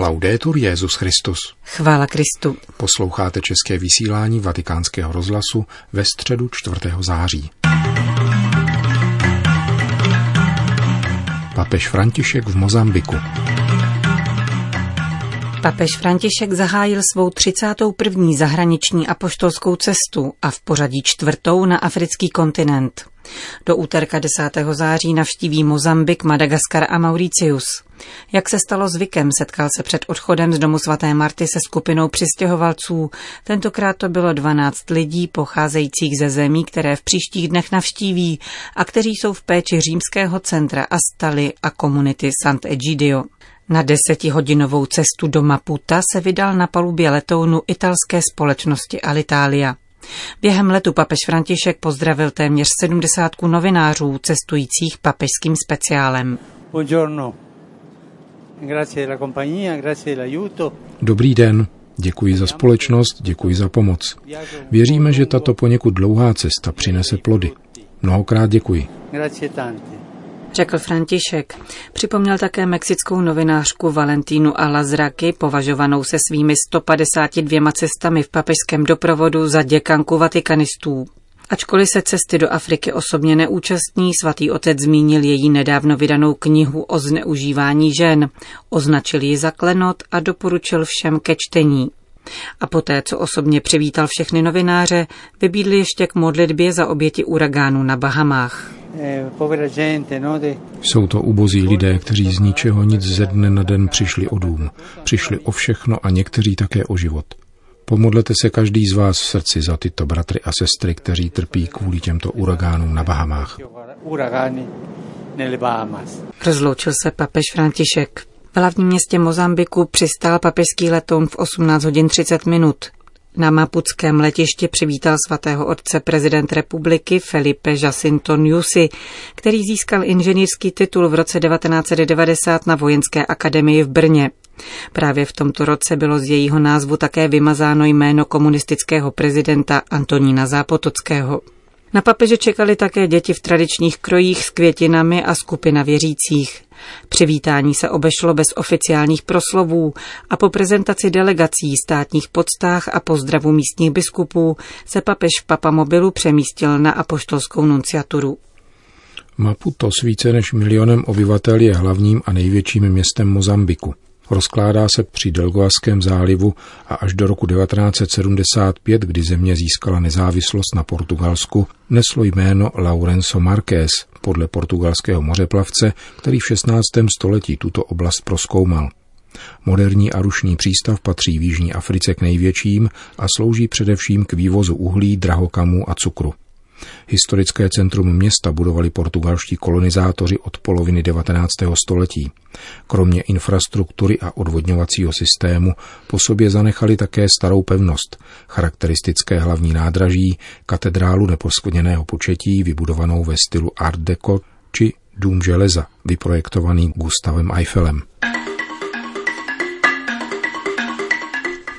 Laudetur Jezus Christus. Chvála Kristu. Posloucháte české vysílání Vatikánského rozhlasu ve středu 4. září. Papež František v Mozambiku. Papež František zahájil svou 31. zahraniční apoštolskou cestu a v pořadí čtvrtou na africký kontinent. Do úterka 10. září navštíví Mozambik, Madagaskar a Mauricius. Jak se stalo zvykem, setkal se před odchodem z domu svaté Marty se skupinou přistěhovalců. Tentokrát to bylo 12 lidí pocházejících ze zemí, které v příštích dnech navštíví a kteří jsou v péči římského centra Astali a komunity Sant'Egidio. Na desetihodinovou cestu do Maputa se vydal na palubě letounu italské společnosti Alitalia. Během letu papež František pozdravil téměř 70 novinářů cestujících papežským speciálem. Dobrý den, děkuji za společnost, děkuji za pomoc. Věříme, že tato poněkud dlouhá cesta přinese plody. Mnohokrát děkuji řekl František. Připomněl také mexickou novinářku Valentínu Alazraky, považovanou se svými 152 cestami v papežském doprovodu za děkanku vatikanistů. Ačkoliv se cesty do Afriky osobně neúčastní, svatý otec zmínil její nedávno vydanou knihu o zneužívání žen, označil ji za klenot a doporučil všem ke čtení. A poté, co osobně přivítal všechny novináře, vybídl ještě k modlitbě za oběti uragánu na Bahamách. No, Jsou to ubozí lidé, kteří z ničeho nic ze dne na den přišli o dům, přišli o všechno a někteří také o život. Pomodlete se každý z vás v srdci za tyto bratry a sestry, kteří trpí kvůli těmto uragánům na Bahamách. Rozloučil se papež František. Hlavním městě Mozambiku přistál papežský letoun v 18 hodin 30 minut. Na Mapuckém letišti přivítal svatého otce prezident republiky Felipe Jacinto Nyusi, který získal inženýrský titul v roce 1990 na Vojenské akademii v Brně. Právě v tomto roce bylo z jejího názvu také vymazáno jméno komunistického prezidenta Antonína Zápotockého. Na papeže čekali také děti v tradičních krojích s květinami a skupina věřících. Přivítání se obešlo bez oficiálních proslovů a po prezentaci delegací, státních podstách a pozdravu místních biskupů se papež v papamobilu přemístil na apoštolskou nunciaturu. Maputo s více než milionem obyvatel je hlavním a největším městem Mozambiku. Rozkládá se při Delgoaském zálivu a až do roku 1975, kdy země získala nezávislost na Portugalsku, neslo jméno Lourenço Marques podle portugalského mořeplavce, který v 16. století tuto oblast proskoumal. Moderní a rušný přístav patří v Jižní Africe k největším a slouží především k vývozu uhlí, drahokamů a cukru. Historické centrum města budovali portugalští kolonizátoři od poloviny 19. století. Kromě infrastruktury a odvodňovacího systému po sobě zanechali také starou pevnost, charakteristické hlavní nádraží, katedrálu neposkvrněného početí vybudovanou ve stylu Art Deco či dům železa, vyprojektovaný Gustavem Eiffelem.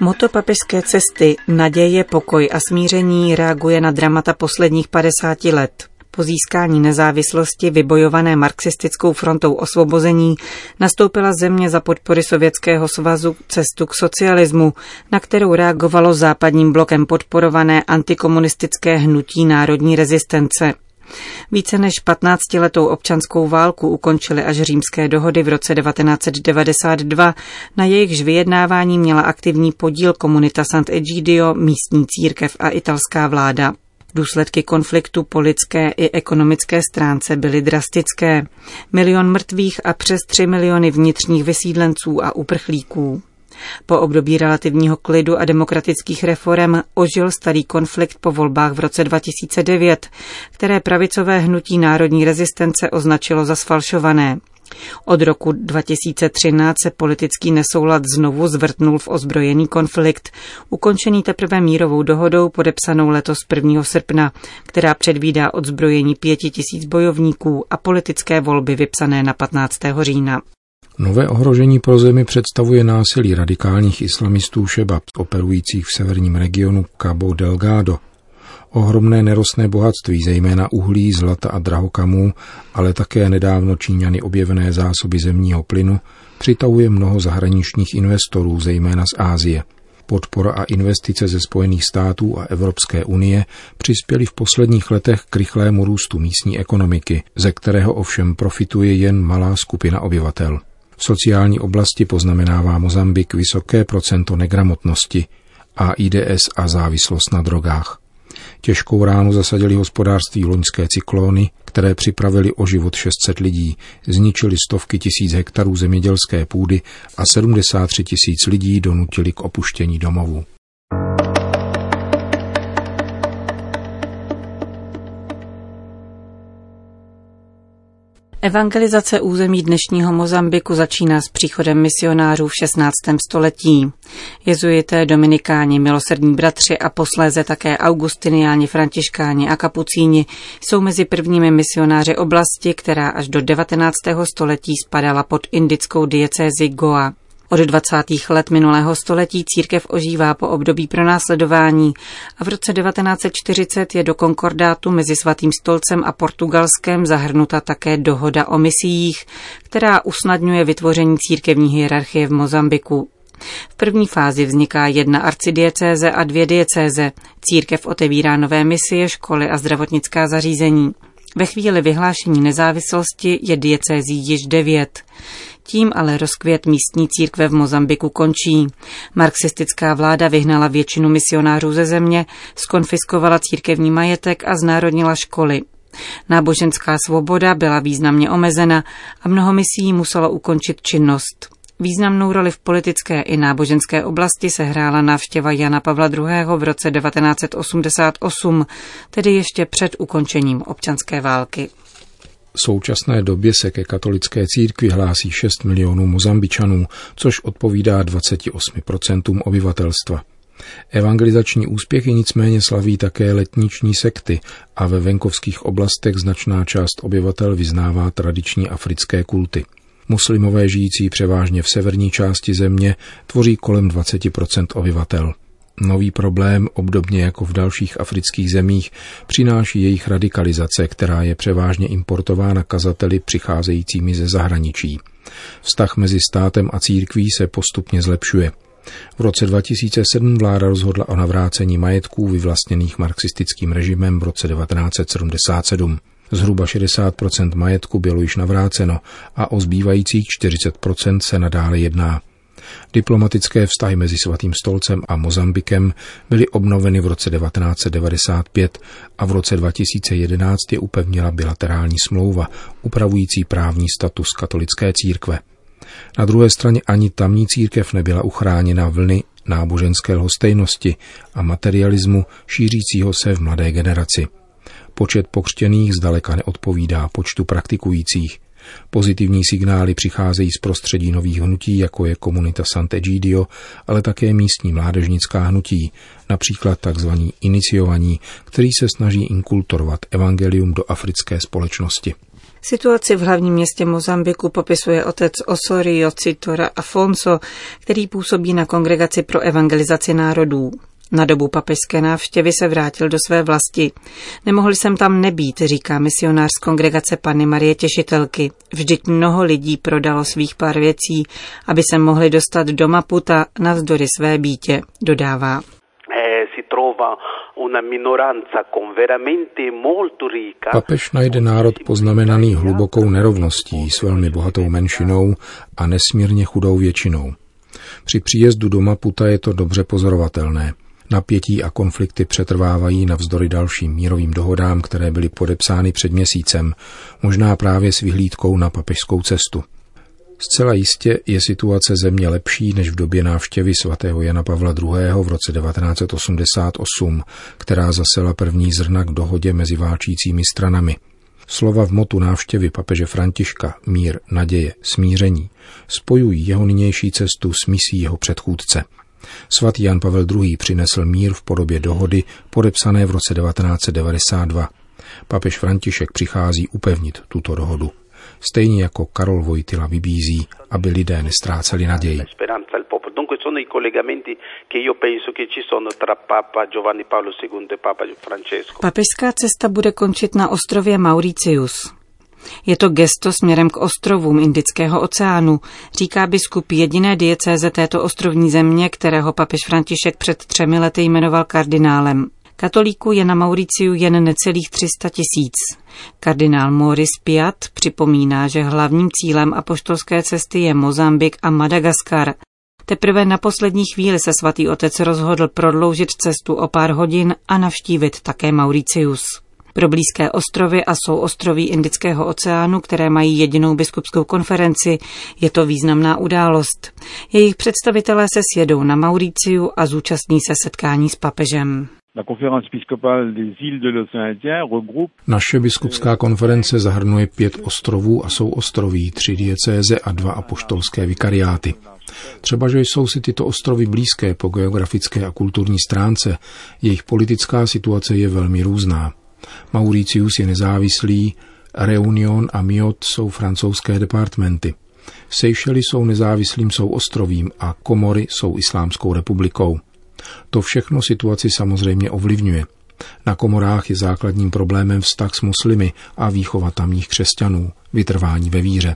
Moto papežské cesty Naděje, pokoj a smíření reaguje na dramata posledních 50 let. Po získání nezávislosti vybojované marxistickou frontou osvobození nastoupila země za podpory Sovětského svazu cestu k socialismu, na kterou reagovalo západním blokem podporované antikomunistické hnutí národní rezistence. Více než 15-letou občanskou válku ukončily až římské dohody v roce 1992, na jejichž vyjednávání měla aktivní podíl komunita Sant'Egidio, místní církev a italská vláda. Důsledky konfliktu po lidské i ekonomické stránce byly drastické. Milion mrtvých a přes 3 miliony vnitřních vysídlenců a uprchlíků. Po období relativního klidu a demokratických reform ožil starý konflikt po volbách v roce 2009, které pravicové hnutí národní rezistence označilo za sfalšované. Od roku 2013 se politický nesoulad znovu zvrtnul v ozbrojený konflikt, ukončený teprve mírovou dohodou podepsanou letos 1. srpna, která předvídá odzbrojení pěti tisíc bojovníků a politické volby vypsané na 15. října. Nové ohrožení pro zemi představuje násilí radikálních islamistů Šebab, operujících v severním regionu Cabo Delgado. Ohromné nerostné bohatství, zejména uhlí, zlata a drahokamů, ale také nedávno Číňany objevené zásoby zemního plynu, Přitahuje mnoho zahraničních investorů, zejména z Ázie. Podpora a investice ze Spojených států a Evropské unie přispěly v posledních letech k rychlému růstu místní ekonomiky, ze kterého ovšem profituje jen malá skupina obyvatel. V sociální oblasti poznamenává Mozambik vysoké procento negramotnosti, AIDS a závislost na drogách. Těžkou ránu zasadili hospodářství loňské cyklóny, které připravili o život 600 lidí, zničili stovky tisíc hektarů zemědělské půdy a 73 tisíc lidí donutili k opuštění domovů. Evangelizace území dnešního Mozambiku začíná s příchodem misionářů v 16. století. Jezuité, dominikáni, milosrdní bratři a posléze také augustiniáni, františkáni a kapucíni jsou mezi prvními misionáři oblasti, která až do 19. století spadala pod indickou diecézi Goa. Od 20. let minulého století církev ožívá po období pronásledování a v roce 1940 je do konkordátu mezi Svatým stolcem a Portugalskem zahrnuta také dohoda o misiích, která usnadňuje vytvoření církevní hierarchie v Mozambiku. V první fázi vzniká jedna arcidiecéze a dvě diecéze. Církev otevírá nové misie, školy a zdravotnická zařízení. Ve chvíli vyhlášení nezávislosti je diecézí již devět. Tím ale rozkvět místní církve v Mozambiku končí. Marxistická vláda vyhnala většinu misionářů ze země, skonfiskovala církevní majetek a znárodnila školy. Náboženská svoboda byla významně omezena a mnoho misí muselo ukončit činnost. Významnou roli v politické i náboženské oblasti se hrála návštěva Jana Pavla II. v roce 1988, tedy ještě před ukončením občanské války. V současné době se ke katolické církvi hlásí 6 milionů mozambičanů, což odpovídá 28% obyvatelstva. Evangelizační úspěchy nicméně slaví také letniční sekty a ve venkovských oblastech značná část obyvatel vyznává tradiční africké kulty. Muslimové žijící převážně v severní části země tvoří kolem 20% obyvatel. Nový problém, obdobně jako v dalších afrických zemích, přináší jejich radikalizace, která je převážně importována kazateli přicházejícími ze zahraničí. Vztah mezi státem a církví se postupně zlepšuje. V roce 2007 vláda rozhodla o navrácení majetků vyvlastněných marxistickým režimem v roce 1977. Zhruba 60% majetku bylo již navráceno a o zbývajících 40% se nadále jedná. Diplomatické vztahy mezi Svatým stolcem a Mozambikem byly obnoveny v roce 1995 a v roce 2011 je upevnila bilaterální smlouva upravující právní status katolické církve. Na druhé straně ani tamní církev nebyla uchráněna vlny náboženské lhostejnosti a materialismu šířícího se v mladé generaci. Počet pokřtěných zdaleka neodpovídá počtu praktikujících. Pozitivní signály přicházejí z prostředí nových hnutí, jako je komunita Sant'Egidio, ale také místní mládežnická hnutí, například tzv. iniciovaní, který se snaží inkulturovat evangelium do africké společnosti. Situaci v hlavním městě Mozambiku popisuje otec Osorio Citora Afonso, který působí na kongregaci pro evangelizaci národů. Na dobu papežské návštěvy se vrátil do své vlasti. Nemohl jsem tam nebýt, říká misionář z kongregace Panny Marie Těšitelky. Vždyť mnoho lidí prodalo svých pár věcí, aby se mohli dostat do Maputa navzdory své bítě, dodává. Eh, Papež najde národ poznamenaný hlubokou nerovností s velmi bohatou menšinou a nesmírně chudou většinou. Při příjezdu do Maputa je to dobře pozorovatelné. Napětí a konflikty přetrvávají navzdory dalším mírovým dohodám, které byly podepsány před měsícem, možná právě s vyhlídkou na papežskou cestu. Zcela jistě je situace země lepší než v době návštěvy svatého Jana Pavla II. v roce 1988, která zasela první zrna k dohodě mezi válčícími stranami. Slova v motu návštěvy papeže Františka, mír, naděje, smíření, spojují jeho nynější cestu s misí jeho předchůdce – Svatý Jan Pavel II. přinesl mír v podobě dohody podepsané v roce 1992. Papež František přichází upevnit tuto dohodu. Stejně jako Karol Vojtila vybízí, aby lidé nestráceli naději. Papežská cesta bude končit na ostrově Mauricius. Je to gesto směrem k ostrovům Indického oceánu, říká biskup jediné diecéze této ostrovní země, kterého papež František před třemi lety jmenoval kardinálem. Katolíků je na Mauriciu jen necelých 300 tisíc. Kardinál Maurice Piat připomíná, že hlavním cílem apoštolské cesty je Mozambik a Madagaskar. Teprve na poslední chvíli se svatý otec rozhodl prodloužit cestu o pár hodin a navštívit také Mauricius. Pro blízké ostrovy a souostroví Indického oceánu, které mají jedinou biskupskou konferenci, je to významná událost. Jejich představitelé se sjedou na Mauriciu a zúčastní se setkání s papežem. Naše biskupská konference zahrnuje pět ostrovů a jsou ostroví, tři diecéze a dva apoštolské vikariáty. Třeba, že jsou si tyto ostrovy blízké po geografické a kulturní stránce, jejich politická situace je velmi různá. Mauricius je nezávislý, Reunion a Miot jsou francouzské departmenty. Seychely jsou nezávislým souostrovím a Komory jsou islámskou republikou. To všechno situaci samozřejmě ovlivňuje. Na komorách je základním problémem vztah s muslimy a výchova tamních křesťanů, vytrvání ve víře.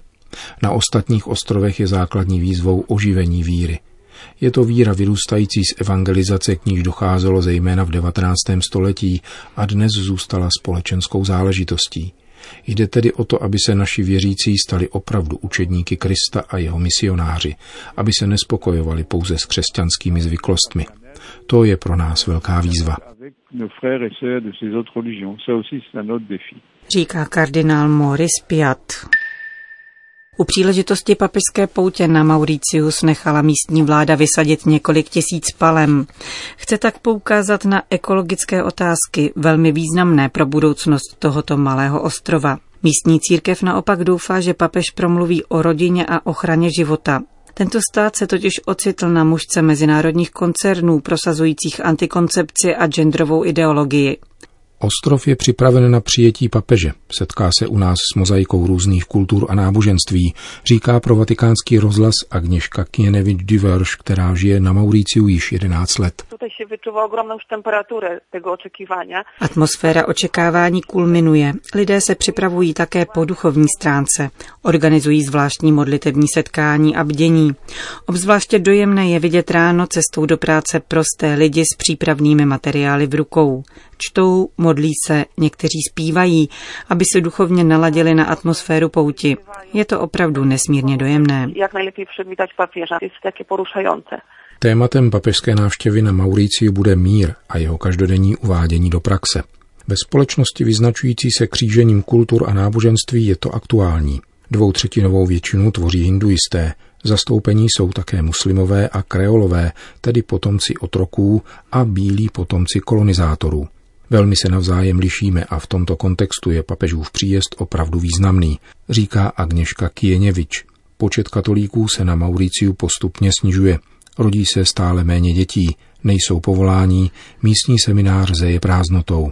Na ostatních ostrovech je základní výzvou oživení víry. Je to víra vyrůstající z evangelizace, k níž docházelo zejména v 19. století a dnes zůstala společenskou záležitostí. Jde tedy o to, aby se naši věřící stali opravdu učedníky Krista a jeho misionáři, aby se nespokojovali pouze s křesťanskými zvyklostmi. To je pro nás velká výzva. Říká kardinál Moris Piat. U příležitosti papežské poutě na Mauricius nechala místní vláda vysadit několik tisíc palem. Chce tak poukázat na ekologické otázky, velmi významné pro budoucnost tohoto malého ostrova. Místní církev naopak doufá, že papež promluví o rodině a ochraně života. Tento stát se totiž ocitl na mužce mezinárodních koncernů prosazujících antikoncepci a genderovou ideologii. Ostrov je připraven na přijetí papeže. Setká se u nás s mozaikou různých kultur a náboženství, říká pro vatikánský rozhlas Agněška Kienevič Diverš, která žije na Mauriciu již 11 let. Atmosféra očekávání kulminuje. Lidé se připravují také po duchovní stránce. Organizují zvláštní modlitební setkání a bdění. Obzvláště dojemné je vidět ráno cestou do práce prosté lidi s přípravnými materiály v rukou. Čtou, modlí se, někteří zpívají, aby se duchovně naladili na atmosféru pouti. Je to opravdu nesmírně dojemné. Jak nejlepší přivítat papieža, je také porušající. Tématem papežské návštěvy na Mauriciu bude mír a jeho každodenní uvádění do praxe. Ve společnosti vyznačující se křížením kultur a náboženství je to aktuální. Dvoutřetinovou většinu tvoří hinduisté, zastoupení jsou také muslimové a kreolové, tedy potomci otroků a bílí potomci kolonizátorů. Velmi se navzájem lišíme a v tomto kontextu je papežův příjezd opravdu významný, říká Agněška Kieněvič. Počet katolíků se na Mauriciu postupně snižuje. Rodí se stále méně dětí, nejsou povolání, místní seminář zeje prázdnotou.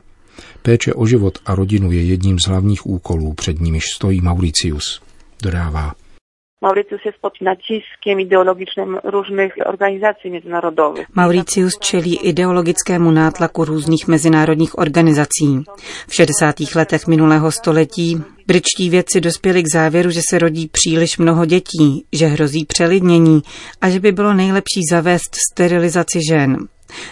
Péče o život a rodinu je jedním z hlavních úkolů, před nimiž stojí Mauricius. Dodává. Mauricius jest pod naciskiem ideologicznym różnych organizacji międzynarodowych. Mauricius čelí ideologickému nátlaku různých mezinárodních organizací. V 60. letech minulého století britští vědci dospěli k závěru, že se rodí příliš mnoho dětí, že hrozí přelidnění a že by bylo nejlepší zavést sterilizaci žen.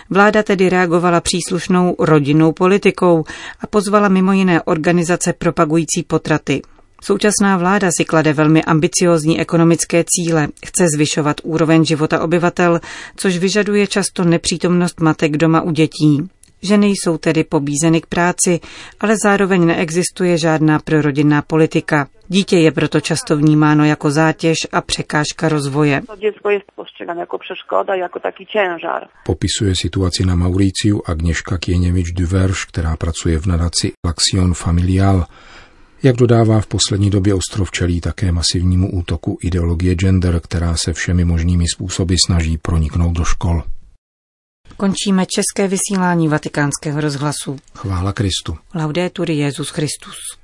Vláda tedy reagovala příslušnou rodinnou politikou a pozvala mimo jiné organizace propagující potraty. Současná vláda si klade velmi ambiciozní ekonomické cíle, chce zvyšovat úroveň života obyvatel, což vyžaduje často nepřítomnost matek doma u dětí. Ženy jsou tedy pobízeny k práci, ale zároveň neexistuje žádná prorodinná politika. Dítě je proto často vnímáno jako zátěž a překážka rozvoje. Děcko je jako přeškoda, jako ciężar. Popisuje situaci na Mauriciu Agněška Kieněvič Duverš, která pracuje v nadaci L'Action Familial. Jak dodává v poslední době ostrov čelí také masivnímu útoku ideologie gender, která se všemi možnými způsoby snaží proniknout do škol. Končíme české vysílání vatikánského rozhlasu. Chvála Kristu. Laudetur Jezus Christus.